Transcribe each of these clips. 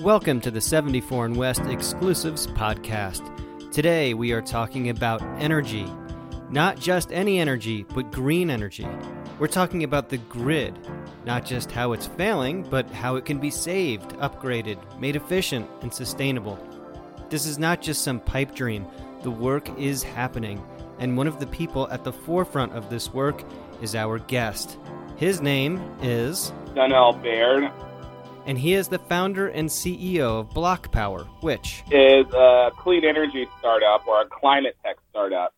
Welcome to the 74 and West Exclusives podcast. Today we are talking about energy. Not just any energy, but green energy. We're talking about the grid, not just how it's failing, but how it can be saved, upgraded, made efficient, and sustainable. This is not just some pipe dream, the work is happening, and one of the people at the forefront of this work is our guest. His name is Donnell Baird and he is the founder and CEO of BlocPower, which is a clean energy startup or a climate tech startup.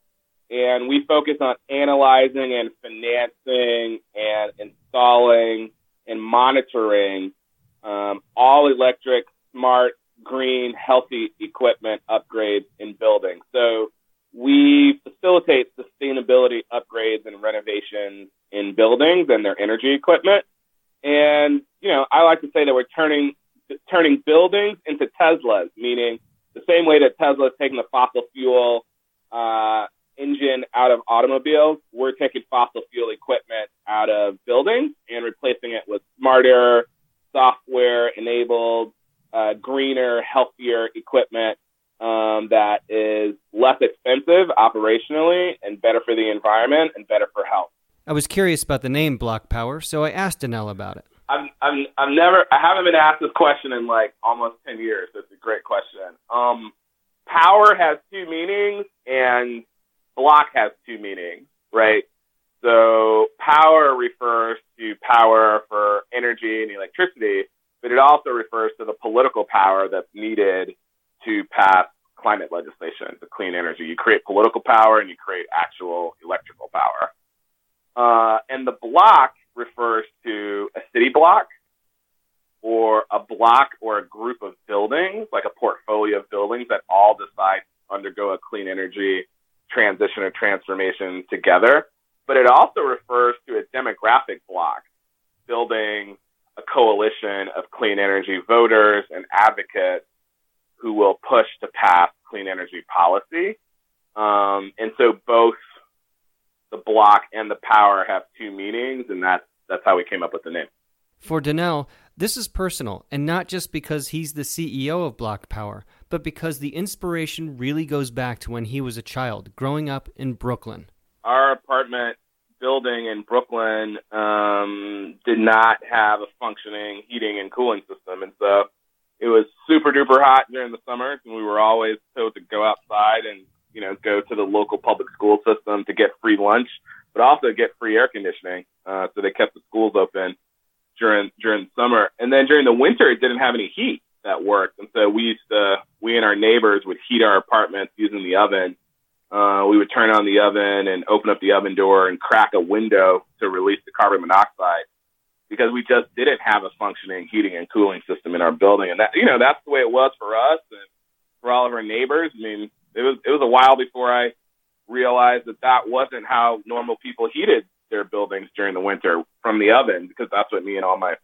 And we focus on analyzing and financing and installing and monitoring um, all electric, smart, green, healthy equipment upgrades in buildings. So we facilitate sustainability upgrades and renovations in buildings and their energy equipment. And you know, I like to say that we're turning turning buildings into Teslas, meaning the same way that Tesla's taking the fossil fuel uh, engine out of automobiles, we're taking fossil fuel equipment out of buildings and replacing it with smarter, software enabled, uh, greener, healthier equipment um, that is less expensive operationally and better for the environment and better for health. I was curious about the name BlocPower, so I asked Donnell about it. I've never, I haven't been asked this question in like almost 10 years. It's a great question. Um, power has two meanings and block has two meanings, right? So power refers to power for energy and electricity, but it also refers to the political power that's needed to pass climate legislation to clean energy. You create political power and you create actual electrical power. Uh, and the block refers to a city block or a block or a group of buildings, like a portfolio of buildings that all decide to undergo a clean energy transition or transformation together. But it also refers to a demographic block, building a coalition of clean energy voters and advocates who will push to pass clean energy policy. Um, and so both the block and the power have two meanings, and that's that's how we came up with the name. For Donnell, this is personal, and not just because he's the CEO of BlocPower, but because the inspiration really goes back to when he was a child, growing up in Brooklyn. Our apartment building in Brooklyn um, did not have a functioning heating and cooling system, and so it was super duper hot during the summers, and we were always told to go outside and you know go to the local public school system to get free lunch but also get free air conditioning. Uh, so they kept the schools open during during summer, and then during the winter it didn't have any heat that worked, and so we used to we and our neighbors would heat our apartments using the oven. Uh, we would turn on the oven and open up the oven door and crack a window to release the carbon monoxide because we just didn't have a functioning heating and cooling system in our building. And that, you know, that's the way it was for us and for all of our neighbors. I mean, it was, it was a while before I realized that that wasn't how normal people heated their buildings during the winter from the oven because that's what me and all my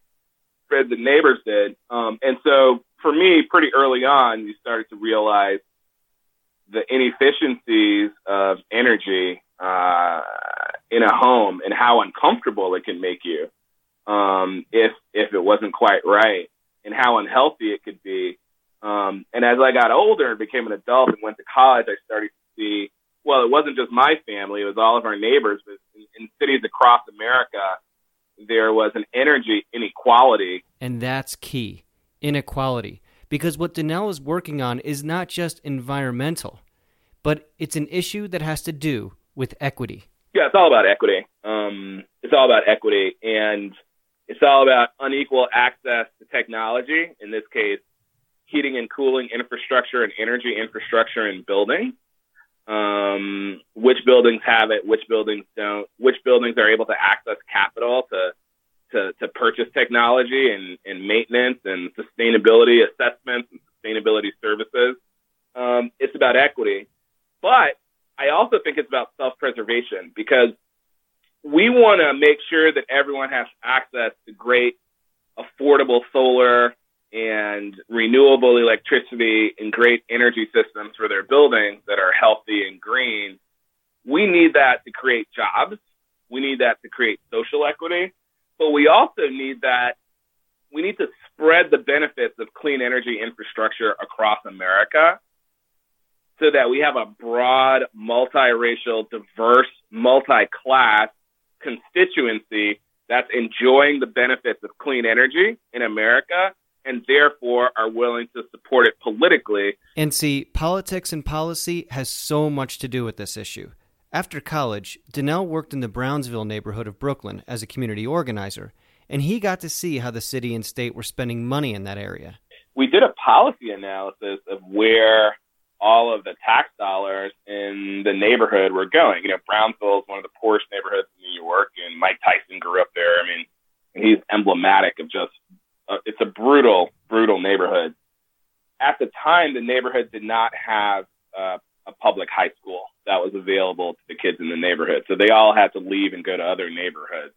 friends and neighbors did. Um, and so for me, pretty early on, you started to realize the inefficiencies of energy uh, in a home and how uncomfortable it can make you um, if if it wasn't quite right, and how unhealthy it could be. Um, and as I got older and became an adult and went to college, I started to see well, it wasn't just my family; it was all of our neighbors. In, in cities across America, there was an energy inequality, and that's key inequality. Because what Donnell is working on is not just environmental, but it's an issue that has to do with equity. Yeah, it's all about equity. Um, it's all about equity, and it's all about unequal access to technology. In this case, heating and cooling infrastructure and energy infrastructure in buildings um, which buildings have it, which buildings don't, which buildings are able to access capital to to, to purchase technology and, and maintenance and sustainability assessments and sustainability services. Um, it's about equity, but I also think it's about self-preservation because we want to make sure that everyone has access to great, affordable solar and renewable electricity and great energy systems for their buildings that are healthy and green, we need that to create jobs. We need that to create social equity, but we also need that we need to spread the benefits of clean energy infrastructure across America so that we have a broad, multiracial, diverse, multi-class constituency that's enjoying the benefits of clean energy in America and therefore are willing to support it politically. And see, politics and policy has so much to do with this issue. After college, Donnell worked in the Brownsville neighborhood of Brooklyn as a community organizer, and he got to see how the city and state were spending money in that area. We did a policy analysis of where all of the tax dollars in the neighborhood were going. You know, Brownsville is one of the poorest neighborhoods in New York, and Mike Tyson grew up there. I mean, he's emblematic of just brutal, brutal neighborhood. At the time, the neighborhood did not have uh, a public high school that was available to the kids in the neighborhood, so they all had to leave and go to other neighborhoods.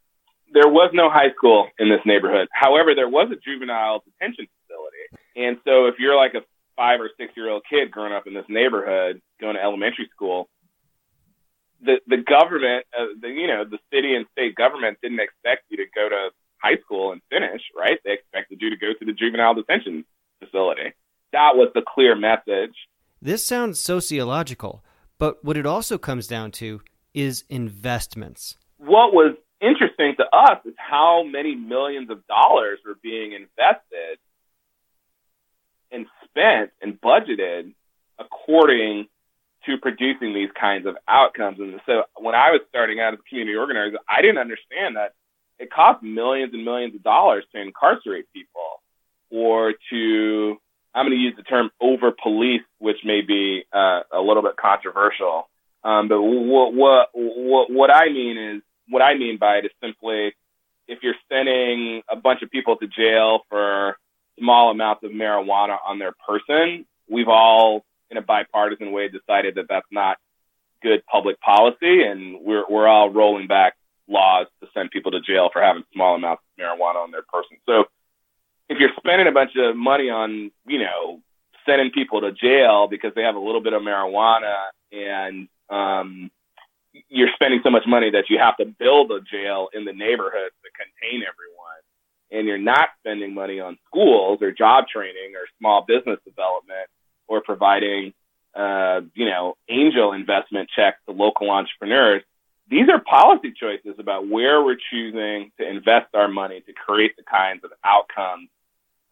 There was no high school in this neighborhood. However, there was a juvenile detention facility, and so if you're like a five or six year old kid growing up in this neighborhood, going to elementary school, the the government, uh, the, you know, the city and state government didn't expect you to go to high school and finish, right? They expected you to go to the juvenile detention facility. That was the clear message. This sounds sociological, but what it also comes down to is investments. What was interesting to us is how many millions of dollars were being invested and spent and budgeted according to producing these kinds of outcomes. And so when I was starting out as a community organizer, I didn't understand that it costs millions and millions of dollars to incarcerate people or to I'm going to use the term over police, which may be uh, a little bit controversial. Um, but what, what what what I mean is what I mean by it is simply if you're sending a bunch of people to jail for small amounts of marijuana on their person, we've all in a bipartisan way decided that that's not good public policy, and we're we're all rolling back laws to send people to jail for having small amounts of marijuana on their person. So if you're spending a bunch of money on, you know, sending people to jail because they have a little bit of marijuana and um you're spending so much money that you have to build a jail in the neighborhood to contain everyone and you're not spending money on schools or job training or small business development or providing uh, you know angel investment checks to local entrepreneurs these are policy choices about where we're choosing to invest our money to create the kinds of outcomes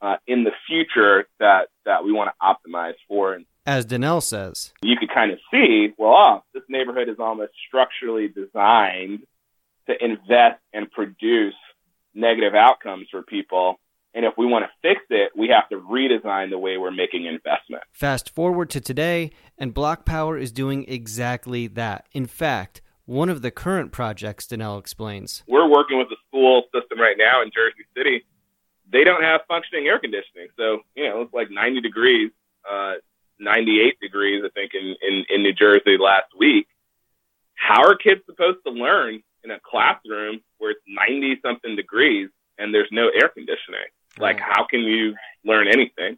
uh, in the future that, that we want to optimize for. As Donnell says, you could kind of see, well, oh, this neighborhood is almost structurally designed to invest and produce negative outcomes for people. And if we want to fix it, we have to redesign the way we're making investment. Fast forward to today, and BlocPower is doing exactly that. In fact, one of the current projects, Donnell explains. We're working with the school system right now in Jersey City. They don't have functioning air conditioning. So, you know, it's like 90 degrees, uh, 98 degrees, I think, in, in, in New Jersey last week. How are kids supposed to learn in a classroom where it's 90 something degrees and there's no air conditioning? Like, how can you learn anything?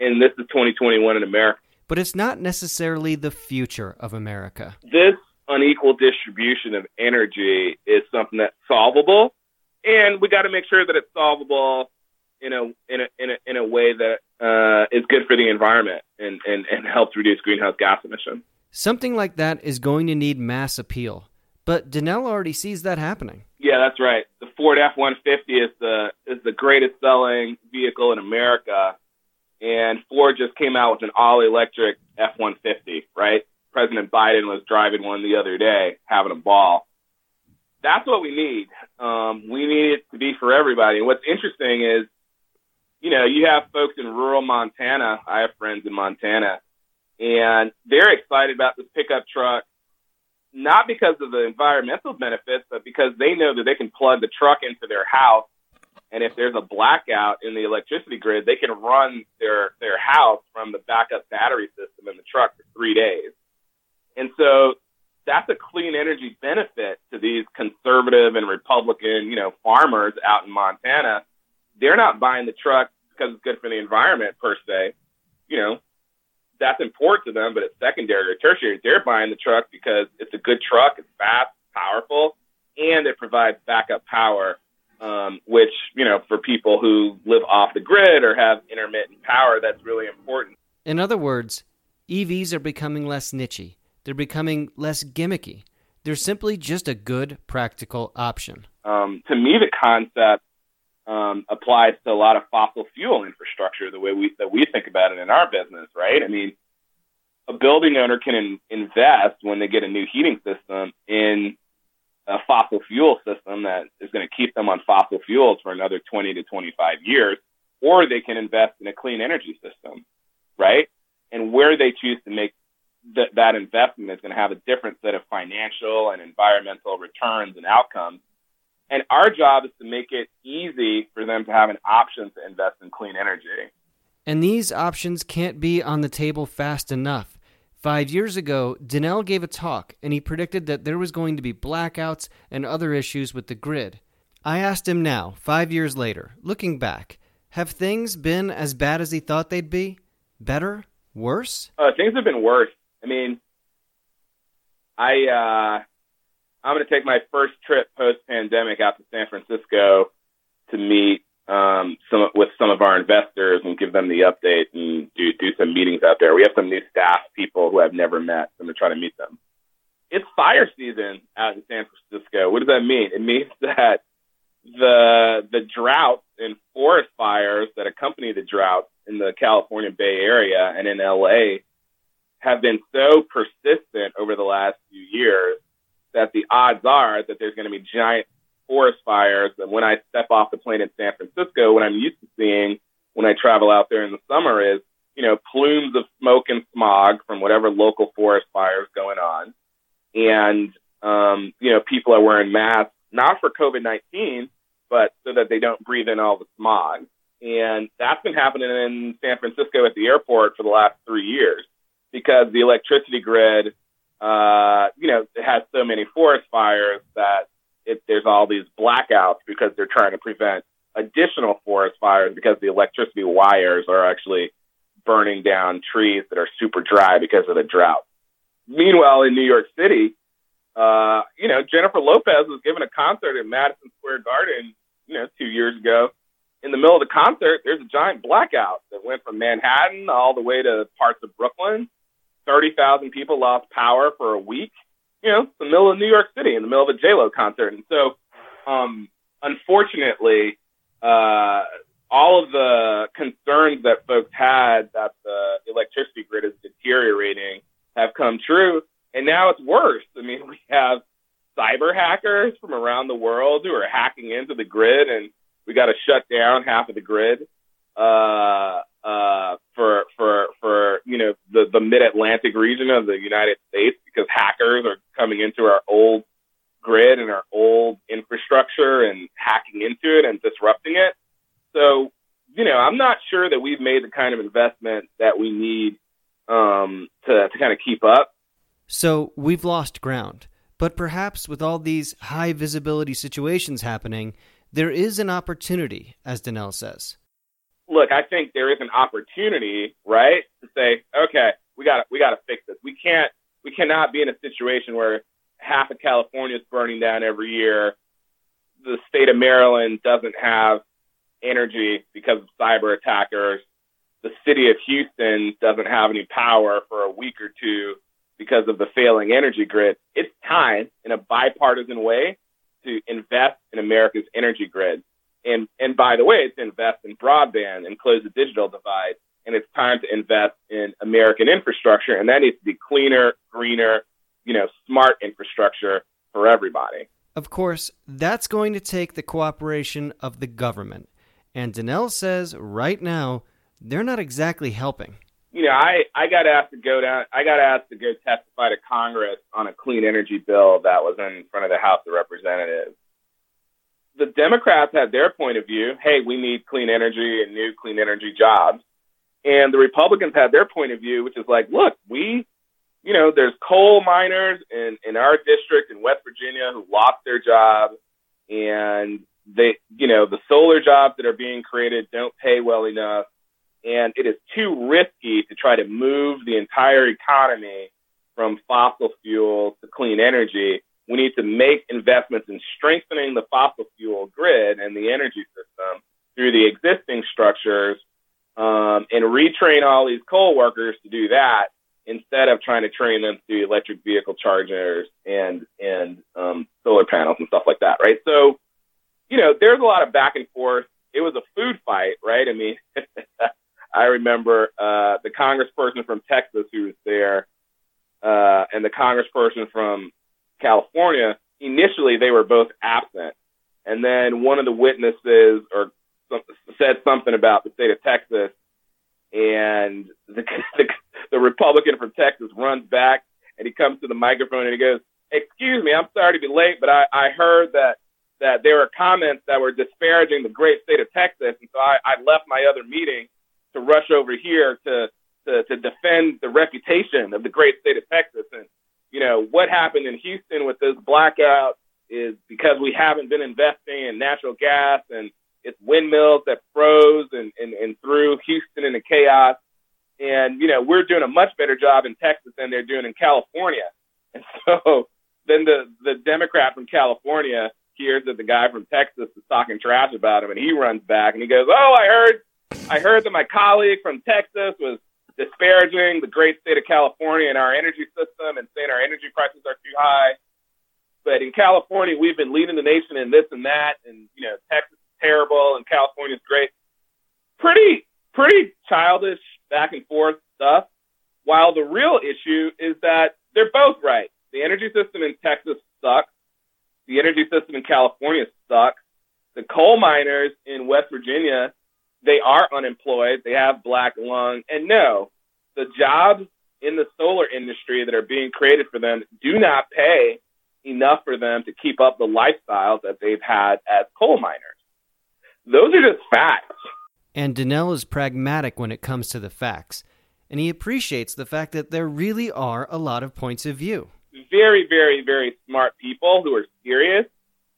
And this is 2021 in America. But it's not necessarily the future of America. This unequal distribution of energy is something that's solvable, and we got to make sure that it's solvable in a in a in a, in a way that uh, is good for the environment and, and and helps reduce greenhouse gas emissions. Something like that is going to need mass appeal, but Donnell already sees that happening. Yeah, that's right. The Ford F one fifty is the is the greatest selling vehicle in America, and Ford just came out with an all electric F one fifty, right? President Biden was driving one the other day, having a ball. That's what we need. Um, we need it to be for everybody. And what's interesting is, you know, you have folks in rural Montana. I have friends in Montana, and they're excited about this pickup truck, not because of the environmental benefits, but because they know that they can plug the truck into their house and if there's a blackout in the electricity grid, they can run their their house from the backup battery system in the truck for three days. And so that's a clean energy benefit to these conservative and Republican, you know, farmers out in Montana. They're not buying the truck because it's good for the environment per se. You know, that's important to them, but it's secondary or tertiary. They're buying the truck because it's a good truck, it's fast, powerful, and it provides backup power um, which, you know, for people who live off the grid or have intermittent power, that's really important. In other words, EVs are becoming less nichey. They're becoming less gimmicky. They're simply just a good, practical option. Um, to me, the concept um, applies to a lot of fossil fuel infrastructure the way we that we think about it in our business, right? I mean, a building owner can in, invest when they get a new heating system in a fossil fuel system that is going to keep them on fossil fuels for another 20 to 25 years, or they can invest in a clean energy system, right? And where they choose to make th- that investment is going to have a different set of financial and environmental returns and outcomes. And our job is to make it easy for them to have an option to invest in clean energy. And these options can't be on the table fast enough. Five years ago, Donnell gave a talk and he predicted that there was going to be blackouts and other issues with the grid. I asked him now, five years later, looking back, have things been as bad as he thought they'd be? Better? Worse? Uh, things have been worse. I mean, I uh, I'm going to take my first trip post pandemic out to San Francisco to meet um, some with some of our investors and give them the update and do do some meetings out there. We have some new staff people who I've never met. So I'm going to try to meet them. It's fire season out in San Francisco. What does that mean? It means that the the droughts and forest fires that accompany the droughts in the California Bay Area and in LA have been so persistent over the last few years that the odds are that there's going to be giant forest fires. And when I step off the plane in San Francisco, what I'm used to seeing when I travel out there in the summer is, you know, plumes of smoke and smog from whatever local forest fires going on. And, um, you know, people are wearing masks, not for COVID 19, but so that they don't breathe in all the smog. And that's been happening in San Francisco at the airport for the last three years because the electricity grid, uh, you know, it has so many forest fires that it, there's all these blackouts because they're trying to prevent additional forest fires because the electricity wires are actually burning down trees that are super dry because of the drought. Meanwhile, in New York City, uh, you know, Jennifer Lopez was giving a concert in Madison Square Garden, you know, two years ago. In the middle of the concert, there's a giant blackout that went from Manhattan all the way to parts of Brooklyn 30,000 people lost power for a week. You know, the middle of New York City, in the middle of a J-Lo concert. And so, um, unfortunately, uh, all of the concerns that folks had that the electricity grid is deteriorating have come true. And now it's worse. I mean, we have cyber hackers from around the world who are hacking into the grid and we got to shut down half of the grid. Uh, uh, for for for you know the the mid Atlantic region of the United States because hackers are coming into our old grid and our old infrastructure and hacking into it and disrupting it. So you know I'm not sure that we've made the kind of investment that we need um, to to kind of keep up. So we've lost ground. But perhaps with all these high visibility situations happening, there is an opportunity, as Donnell says look, I think there is an opportunity, right, to say, okay, we got we got to fix this. We can't we cannot be in a situation where half of California is burning down every year. The state of Maryland doesn't have energy because of cyber attackers. The city of Houston doesn't have any power for a week or two because of the failing energy grid. It's time in a bipartisan way to invest in America's energy grid. And and by the way, it's invest in broadband and close the digital divide. And it's time to invest in American infrastructure, and that needs to be cleaner, greener, you know, smart infrastructure for everybody. Of course, that's going to take the cooperation of the government. And Donnell says right now they're not exactly helping. You know, I, I got asked to go down I got asked to go testify to Congress on a clean energy bill that was in front of the House of Representatives the Democrats had their point of view. Hey, we need clean energy and new clean energy jobs. And the Republicans had their point of view, which is like, look, we, you know, there's coal miners in, in our district in West Virginia who lost their jobs and they, you know, the solar jobs that are being created don't pay well enough. And it is too risky to try to move the entire economy from fossil fuels to clean energy we need to make investments in strengthening the fossil fuel grid and the energy system through the existing structures um, and retrain all these coal workers to do that instead of trying to train them to electric vehicle chargers and and um, solar panels and stuff like that, right? So, you know, there's a lot of back and forth. It was a food fight, right? I mean, I remember uh, the congressperson from Texas who was there uh, and the congressperson from California. Initially, they were both absent, and then one of the witnesses or said something about the state of Texas, and the, the the Republican from Texas runs back and he comes to the microphone and he goes, "Excuse me, I'm sorry to be late, but I, I heard that that there were comments that were disparaging the great state of Texas, and so I, I left my other meeting to rush over here to, to to defend the reputation of the great state of Texas. And you know what happened in Houston with this blackout is because we haven't been investing in natural gas and it's windmills that froze and, and, and threw Houston into chaos. And, you know, we're doing a much better job in Texas than they're doing in California. And so then the, the Democrat from California hears that the guy from Texas is talking trash about him and he runs back and he goes, Oh, I heard, I heard that my colleague from Texas was disparaging the great state of California and our energy system and saying our energy prices are too high. But in California, we've been leading the nation in this and that. And, you know, Texas is terrible and California's great. Pretty, pretty childish back and forth stuff. While the real issue is that they're both right. The energy system in Texas sucks. The energy system in California sucks. The coal miners in West Virginia, they are unemployed. They have black lung. And no, the jobs in the solar industry that are being created for them do not pay enough for them to keep up the lifestyle that they've had as coal miners. Those are just facts. And Donnell is pragmatic when it comes to the facts, and he appreciates the fact that there really are a lot of points of view. Very, very, very smart people who are serious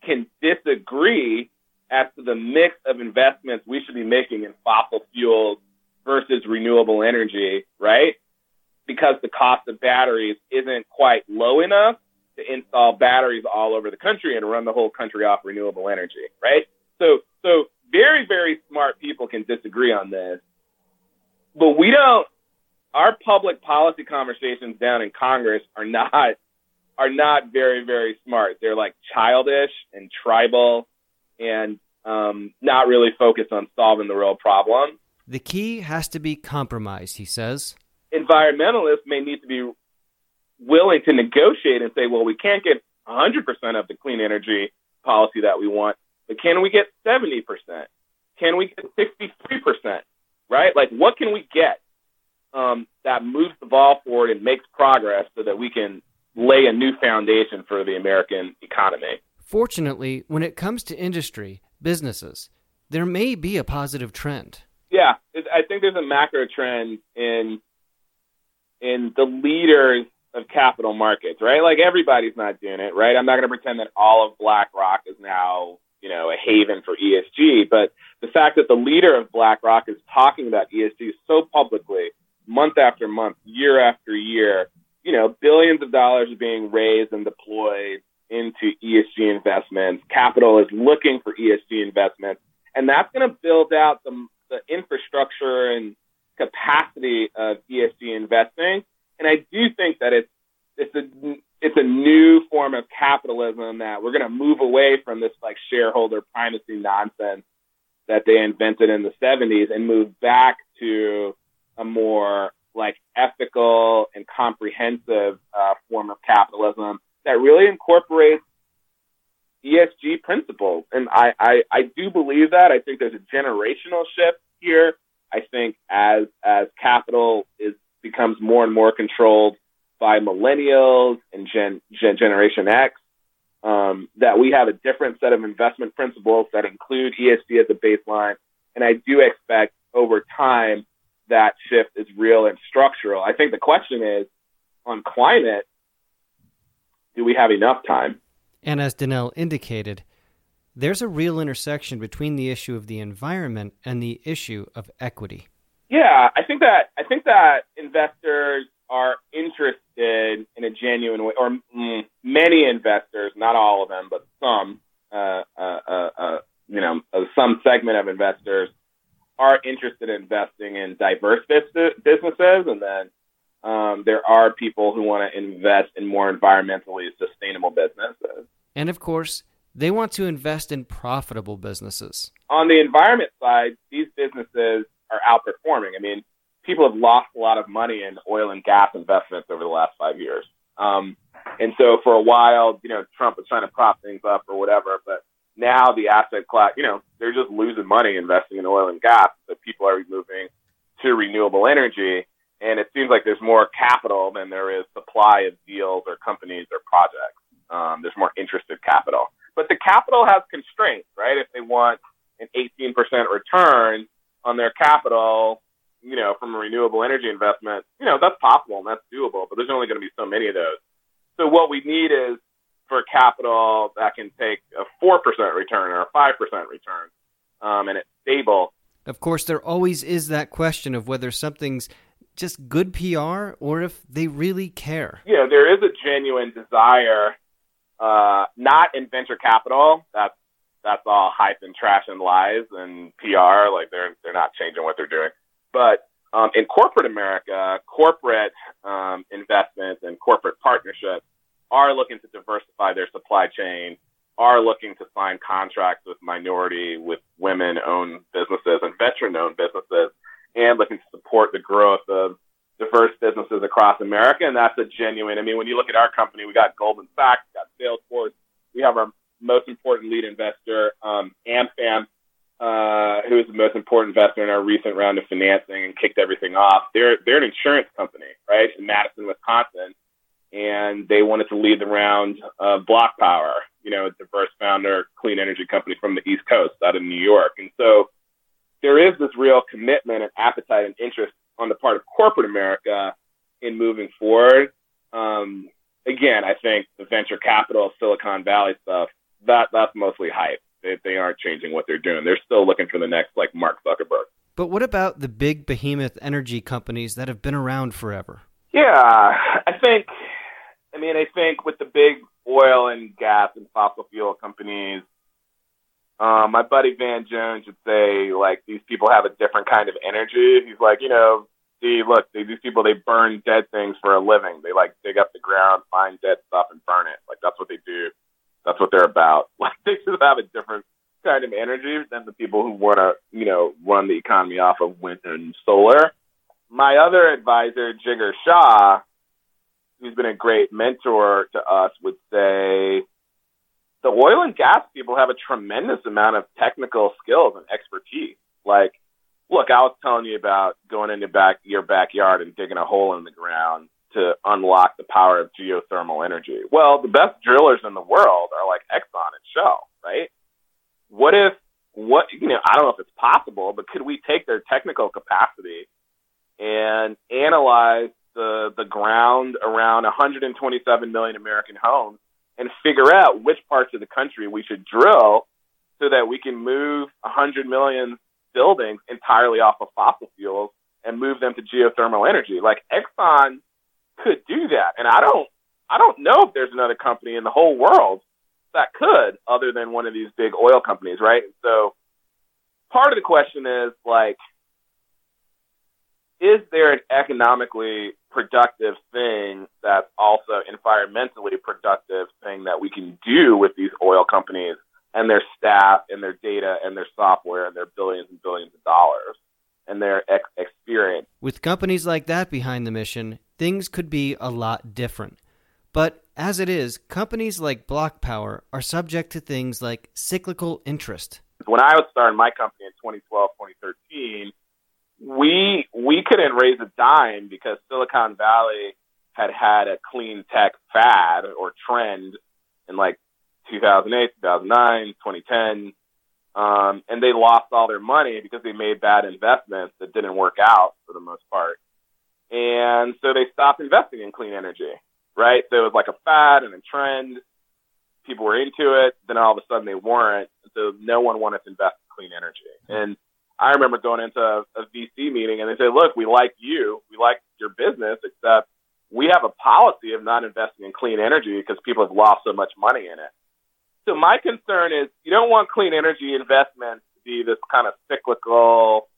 can disagree as to the mix of investments we should be making in fossil fuels versus renewable energy, right? Because the cost of batteries isn't quite low enough to install batteries all over the country and run the whole country off renewable energy, right? So, so very, very smart people can disagree on this, but we don't. Our public policy conversations down in Congress are not are not very, very smart. They're like childish and tribal, and um, not really focused on solving the real problem. The key has to be compromise, he says. Environmentalists may need to be willing to negotiate and say, well, we can't get 100% of the clean energy policy that we want, but can we get 70%? Can we get 63%? Right? Like, what can we get um, that moves the ball forward and makes progress so that we can lay a new foundation for the American economy? Fortunately, when it comes to industry, businesses, there may be a positive trend. Yeah, I think there's a macro trend in in the leaders of capital markets, right? Like everybody's not doing it, right? I'm not going to pretend that all of BlackRock is now you know, a haven for ESG. But the fact that the leader of BlackRock is talking about ESG so publicly, month after month, year after year, you know, billions of dollars are being raised and deployed into ESG investments. Capital is looking for ESG investments, and that's going to build out the, the infrastructure and capacity of ESG investing. And I do think that it's it's a it's a new form of capitalism that we're going to move away from this like shareholder primacy nonsense that they invented in the 70s and move back to a more like ethical and comprehensive uh, form of capitalism that really incorporates ESG principles. And I, I, I do believe that. I think there's a generational shift here. I think as as capital is becomes more and more controlled by millennials and Gen, Gen Generation X. Um, that we have a different set of investment principles that include ESG as a baseline, and I do expect over time that shift is real and structural. I think the question is on climate, do we have enough time? And as Donnell indicated, there's a real intersection between the issue of the environment and the issue of equity. Yeah, I think that I think that investors are interested in a genuine way, or mm, many investors, not all of them, but some, uh, uh, uh, uh you know, some segment of investors are interested in investing in diverse businesses, and then um, there are people who want to invest in more environmentally sustainable businesses. And of course, they want to invest in profitable businesses. On the environment side, these businesses are outperforming. I mean, people have lost a lot of money in oil and gas investments over the last five years. Um, and so for a while, you know, Trump was trying to prop things up or whatever, but now the asset class, you know, they're just losing money investing in oil and gas. So people are moving to renewable energy. And it seems like there's more capital than there is supply of deals or companies or projects. Um, there's more interested capital. But the capital has constraints, right? If they want an 18% return on their capital, you know, from a renewable energy investment, you know, that's possible and that's doable, but there's only going to be so many of those. So what we need is for capital that can take a 4% return or a 5% return, um, and it's stable. Of course, there always is that question of whether something's just good PR or if they really care. Yeah, there is a genuine desire, uh, not in venture capital. That's that's all hype and trash and lies and PR. Like they're they're not changing what they're doing. But um, in corporate America, corporate um, investments and corporate partnerships are looking to diversify their supply chain, are looking to sign contracts with minority, with women-owned businesses and veteran-owned businesses, and looking to support the growth of diverse businesses across America. And that's a genuine. I mean, when you look at our company, we got Goldman Sachs, we got Salesforce, we have our most important lead investor, um, AmFam, uh, who is the most important investor in our recent round of financing and kicked everything off. They're they're an insurance company, right, in Madison, Wisconsin, and they wanted to lead the round of BlocPower, you know, a diverse founder, clean energy company from the East Coast out of New York, and so there is this real commitment and appetite and interest on the part of corporate America in moving forward. Um, again, I think the venture capital, Silicon Valley stuff, that that's mostly hype. They, they aren't changing what they're doing. They're still looking for the next like Mark Zuckerberg. But what about the big behemoth energy companies that have been around forever? Yeah, I think. I mean, I think with the big oil and gas and fossil fuel companies, um, my buddy Van Jones would say like these people have a different kind of energy. He's like, you know, see, look, these people they burn dead things for a living. They like dig up the ground, find dead stuff, and burn it. Like that's what they do that's what they're about. Like they just have a different kind of energy than the people who want to, you know, run the economy off of wind and solar. My other advisor, Jigar Shah, who's been a great mentor to us, would say the oil and gas people have a tremendous amount of technical skills and expertise. Like, look, I was telling you about going into back your backyard and digging a hole in the ground to unlock the power of geothermal energy. Well, the best drillers in the world are like Exxon and Shell, right? What if what you know, I don't know if it's possible, but could we take their technical capacity and analyze the the ground around 127 million American homes figure out which parts of the country we should drill so that we can move 100 million buildings entirely off of fossil fuels and move them to geothermal energy. Like Exxon could do that. And I don't I don't know if there's another company in the whole world that could, other than one of these big oil companies, right? So part of the question is like, is there an economically productive thing that's also environmentally productive thing that we can do with these oil companies and their staff and their data and their software and their billions and billions of dollars and their ex- experience? With companies like that behind the mission, things could be a lot different. But as it is, companies like BlocPower are subject to things like cyclical interest. When I was starting my company in 2012, 2013, we we couldn't raise a dime because Silicon Valley had had a clean tech fad or trend in like 2008, 2009, 2010, um, and they lost all their money because they made bad investments that didn't work out for the most part. And so they stopped investing in clean energy, right? So it was like a fad and a trend. People were into it. Then all of a sudden they weren't. So no one wanted to invest in clean energy. And I remember going into a, a VC meeting and they said, look, we like you. We like your business, except we have a policy of not investing in clean energy because people have lost so much money in it. So my concern is you don't want clean energy investments to be this kind of cyclical,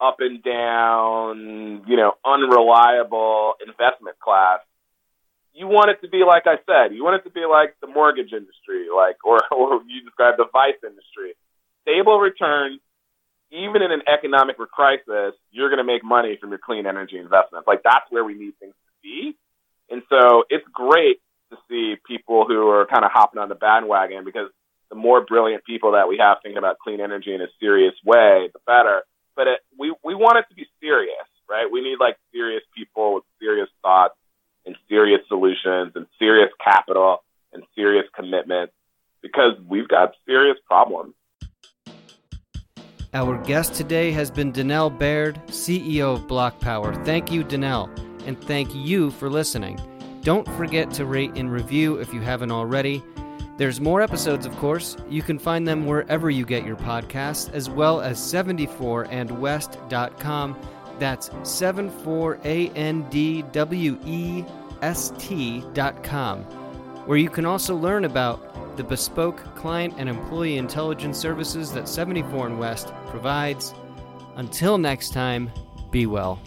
up and down, you know, unreliable investment class. You want it to be like I said. You want it to be like the mortgage industry, like or or you described the vice industry. Stable returns, even in an economic crisis, you're going to make money from your clean energy investments. Like that's where we need things be. And so it's great to see people who are kind of hopping on the bandwagon because the more brilliant people that we have thinking about clean energy in a serious way, the better. But it, we we want it to be serious, right? We need like serious people with serious thoughts and serious solutions and serious capital and serious commitment because we've got serious problems. Our guest today has been Donnell Baird, CEO of BlocPower. Thank you, Donnell, and thank you for listening. Don't forget to rate and review if you haven't already. There's more episodes, of course. You can find them wherever you get your podcasts, as well as 74andwest.com. That's 74andwest.com, where you can also learn about the bespoke client and employee intelligence services that 74 and West provides. Until next time, be well.